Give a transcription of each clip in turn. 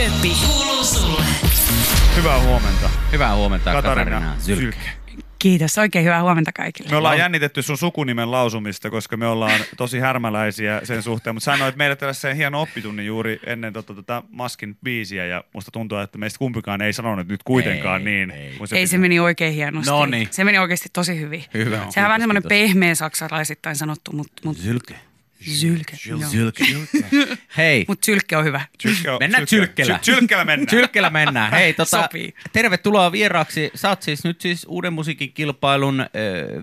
Sylkeköppi kuuluu sulle. Hyvää huomenta. Hyvää huomenta, Katarina Katarina Zylke. Zylke. Kiitos, oikein hyvää huomenta kaikille. Me ollaan jännitetty sun sukunimen lausumista, koska me ollaan tosi härmäläisiä sen suhteen, mutta sanoit meille tällaisen hieno oppitunnin juuri ennen tota, tota Maskin biisiä ja musta tuntuu, että meistä kumpikaan ei sanonut nyt kuitenkaan Ei, niin. ei. kuin Ei se meni oikein hienosti. Noniin. Se meni oikeasti tosi hyvin. Hyvä. Sehän on vähän semmoinen pehmeä saksalaisittain sanottu, mutta mut, Zylke. Zylke. joo. Zylke. Hei, Mut sylkke on hyvä. Sylke on- Mennään sylke- sylkkellä. Sy- Sylkkellä mennään. Sylkellä mennään. Hei, tota, Sopii. tervetuloa vieraaksi. Sä oot siis nyt siis uuden musiikin kilpailun ö,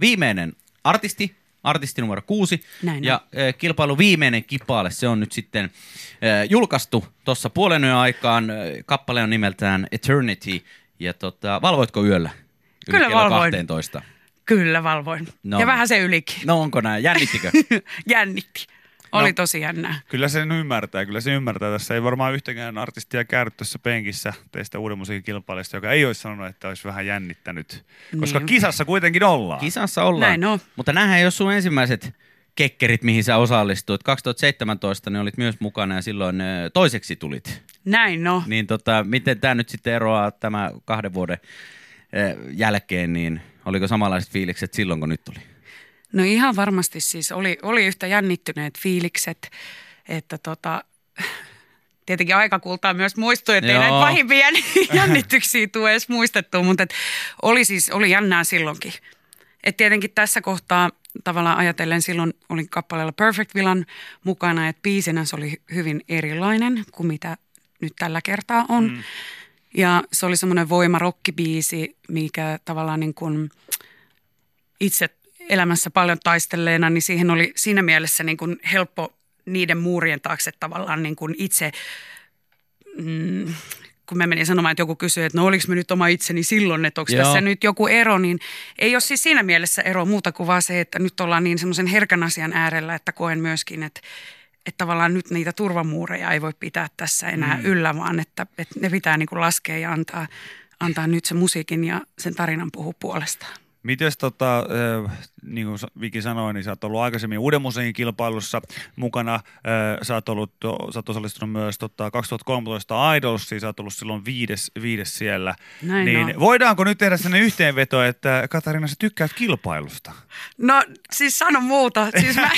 viimeinen artisti, artisti numero kuusi. Näin ja ö, kilpailun viimeinen kipaale, se on nyt sitten ö, julkaistu tuossa puolen yön aikaan. Ö, Kappale on nimeltään Eternity. Ja tota, valvoitko yöllä? Yli Kyllä kello valvoin. 12. Kyllä valvoin. No ja vähän se ylikin. No onko näin? Jännittikö? Jännitti. Oli No. tosi jännää. Kyllä sen ymmärtää, kyllä se ymmärtää. Tässä ei varmaan yhtäkään artistia käynyt tuossa penkissä teistä uuden musiikin kilpailijasta, joka ei olisi sanonut, että olisi vähän jännittänyt. Koska Niin. kisassa kuitenkin ollaan. Kisassa ollaan. Näin on. Mutta nämähän ei ole sun ensimmäiset kekkerit, mihin sä osallistuit. 2017 ne olit myös mukana ja silloin toiseksi tulit. Näin no. Niin tota, miten tämä nyt sitten eroaa tämä kahden vuoden jälkeen, niin oliko samanlaiset fiilikset silloin, kun nyt tuli? No ihan varmasti siis oli, oli yhtä jännittyneet fiilikset, että tota, tietenkin aika kultaa myös muistui, että ei näitä pahimpia jänn- jännityksiä tule edes muistettua, mutta et oli siis, oli jännää silloinkin. Et tietenkin tässä kohtaa tavallaan ajatellen silloin olin kappaleella Perfect Villan mukana, että biisinä se oli hyvin erilainen kuin mitä nyt tällä kertaa on. Mm. Ja se oli semmoinen voimarokkibiisi, mikä tavallaan niin kuin itse elämässä paljon taistelleena, niin siihen oli siinä mielessä niin kuin helppo niiden muurien taakse tavallaan niin kuin itse, mm, kun mä menin sanomaan, että joku kysyi, että no oliko mä nyt oma itseni silloin, että onko Joo. tässä nyt joku ero, niin ei ole siis siinä mielessä ero muuta kuin vaan se, että nyt ollaan niin semmoisen herkän asian äärellä, että koen myöskin, että että tavallaan nyt niitä turvamuureja ei voi pitää tässä enää mm. yllä, vaan että, että ne pitää niin kuin laskea ja antaa, antaa nyt se musiikin ja sen tarinan puhua puolestaan. Mites tota, äh, niin kuin Viki sanoi, niin sä oot ollut aikaisemmin uuden kilpailussa mukana. Äh, sä oot, ollut, sä oot osallistunut myös tota, 2013 Idolsiin, sä oot ollut silloin viides, viides siellä. Näin niin on. voidaanko nyt tehdä sellainen yhteenveto, että Katarina, sä tykkäät kilpailusta? No siis sano muuta. Siis mä,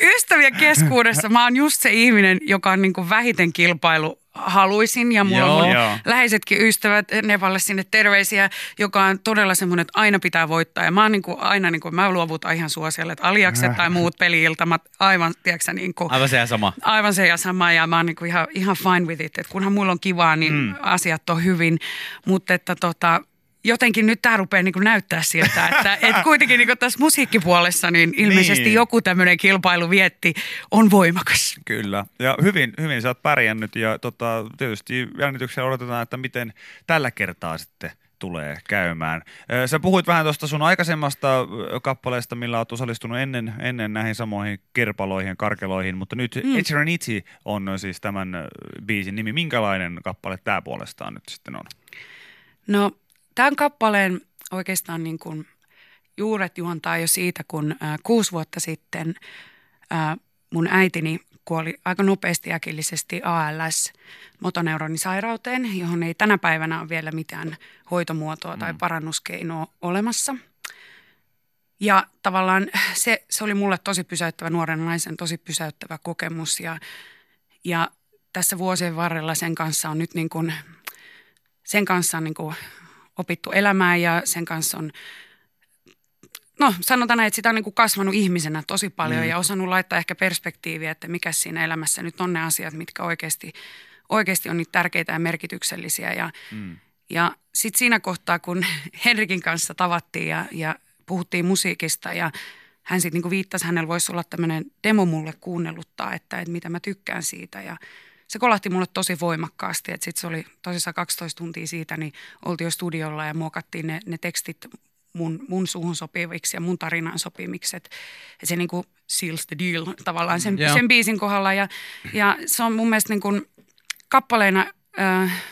ystävien keskuudessa mä oon just se ihminen, joka on niin kuin vähiten kilpailu haluisin ja mulla Joo. on mun Joo. läheisetkin ystävät Nevalle sinne terveisiä, joka on todella semmoinen, että aina pitää voittaa. Ja mä oon niin kuin aina, niin kuin, mä luovutan ihan suosiolle, että aliakset tai muut peli-iltamat, aivan, tiedätkö niin kuin, Aivan se ja sama. Aivan se ja sama ja mä oon niinku ihan, ihan fine with it. Et kunhan mulla on kivaa, niin mm. asiat on hyvin. Mutta että tota, jotenkin nyt tämä rupeaa niinku näyttää siltä, että et kuitenkin niinku tässä musiikkipuolessa niin ilmeisesti Niin. joku tämmöinen kilpailuvietti on voimakas. Kyllä. Ja hyvin, hyvin sä oot pärjännyt ja tota, tietysti jännityksellä odotetaan, että miten tällä kertaa sitten tulee käymään. Sä puhuit vähän tuosta sun aikaisemmasta kappaleesta, millä oot osallistunut ennen, ennen näihin samoihin kerpaloihin, karkeloihin, mutta nyt mm. Eternity on siis tämän biisin nimi. Minkälainen kappale tämä puolestaan nyt sitten on? No tämän kappaleen oikeastaan niin kuin juuret juontaa jo siitä, kun äh, kuusi vuotta sitten äh, mun äitini kuoli aika nopeasti äkillisesti ALS motoneuronisairauteen, johon ei tänä päivänä ole vielä mitään hoitomuotoa tai parannuskeinoa olemassa. Ja tavallaan se, se oli mulle tosi pysäyttävä, nuoren naisen tosi pysäyttävä kokemus ja, ja tässä vuosien varrella sen kanssa on nyt niin kuin, sen kanssa on niin kuin opittu elämään ja sen kanssa on, no sanotaan näin, että sitä on niin kuin kasvanut ihmisenä tosi paljon mm. ja osannut laittaa ehkä perspektiiviä, että mikä siinä elämässä nyt on ne asiat, mitkä oikeasti, oikeasti on niitä tärkeitä ja merkityksellisiä. Ja, mm. ja sitten siinä kohtaa, kun Henrikin kanssa tavattiin ja, ja puhuttiin musiikista ja hän sitten niin viittasi, hänellä voisi olla tämmöinen demo mulle kuunnelluttaa, että, että mitä mä tykkään siitä ja se kolahti mulle tosi voimakkaasti, että sitten se oli tosissaan 12 tuntia siitä, niin oltiin jo studiolla ja muokattiin ne, ne tekstit mun, mun suuhun sopiviksi ja mun tarinaan sopimiksi, että et se niinku seals the deal tavallaan sen, Joo. sen biisin kohdalla ja, ja se on mun mielestä niinku kappaleena, äh,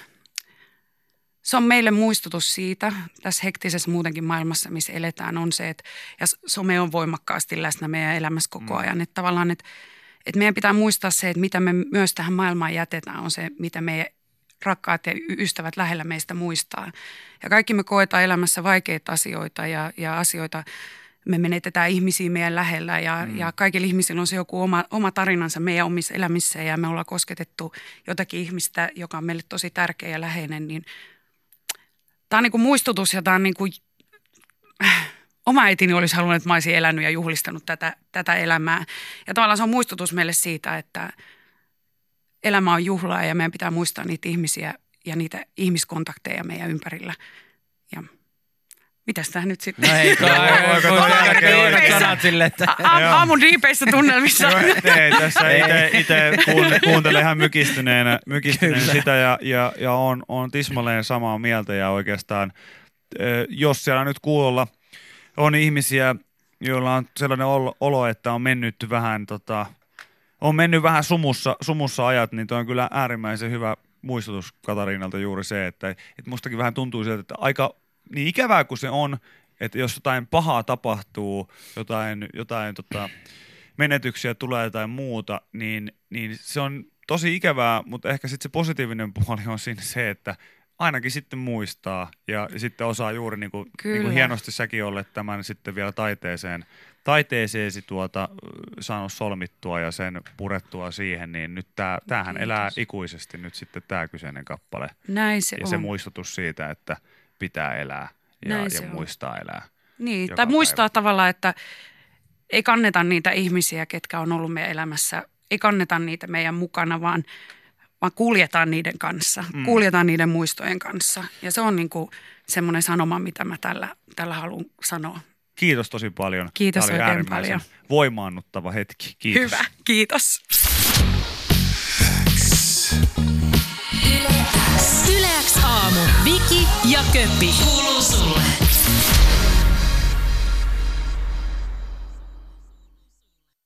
se on meille muistutus siitä, tässä hektisessä muutenkin maailmassa, missä eletään, on se, että ja some on voimakkaasti läsnä meidän elämässä koko ajan, että tavallaan, että että meidän pitää muistaa se, että mitä me myös tähän maailmaan jätetään, on se, mitä meidän rakkaat ja ystävät lähellä meistä muistaa. Ja kaikki me koetaan elämässä vaikeita asioita ja, ja asioita, me menetetään ihmisiä meidän lähellä ja, mm. ja kaikilla ihmisillä on se joku oma, oma tarinansa meidän omissa elämissä ja me ollaan kosketettu jotakin ihmistä, joka on meille tosi tärkeä ja läheinen, niin tämä on niin kuin muistutus ja tämä on niin kuin, oma äitini olisi halunnut, että mä olisin elänyt ja juhlistanut tätä, tätä elämää. Ja tavallaan se on muistutus meille siitä, että elämä on juhlaa ja meidän pitää muistaa niitä ihmisiä ja niitä ihmiskontakteja meidän ympärillä. Ja Mitäs tää nyt sitten? No ei, sanat sille, että... Aamun diipeissä tunnelmissa. ei, tässä itse kuuntelen ihan mykistyneenä, mykistyneenä sitä ja, ja, ja on, on tismalleen samaa mieltä ja oikeastaan, jos siellä nyt kuulolla on ihmisiä, joilla on sellainen olo, että on mennyt vähän, tota, on mennyt vähän sumussa, sumussa ajat, niin toi on kyllä äärimmäisen hyvä muistutus Katariinalta juuri se, että, että mustakin vähän tuntuu sieltä, että aika niin ikävää kuin se on, että jos jotain pahaa tapahtuu, jotain, jotain tota, menetyksiä tulee tai muuta, niin, niin se on tosi ikävää, mutta ehkä sitten se positiivinen puoli on siinä se, että ainakin sitten muistaa ja sitten osaa juuri niin kuin, niin kuin hienosti säkin olet tämän sitten vielä taiteeseen, taiteeseesi tuota, saanut solmittua ja sen purettua siihen, niin nyt tää, tämähän Kiitos. elää ikuisesti nyt sitten tämä kyseinen kappale. Näin se ja on. se muistutus siitä, että pitää elää ja, ja muistaa elää. Niin, tai muistaa päivä. tavallaan, että ei kanneta niitä ihmisiä, ketkä on ollut meidän elämässä, ei kanneta niitä meidän mukana, vaan, vaan kuljetaan niiden kanssa, mm. kuljetaan niiden muistojen kanssa. Ja se on niin kuin semmoinen sanoma, mitä mä tällä, tällä haluan sanoa. Kiitos tosi paljon. Kiitos Tämä oikein paljon. voimaannuttava hetki. Kiitos. Hyvä, kiitos. Yleäks aamu. Viki ja Köppi. Kuuluu sulle.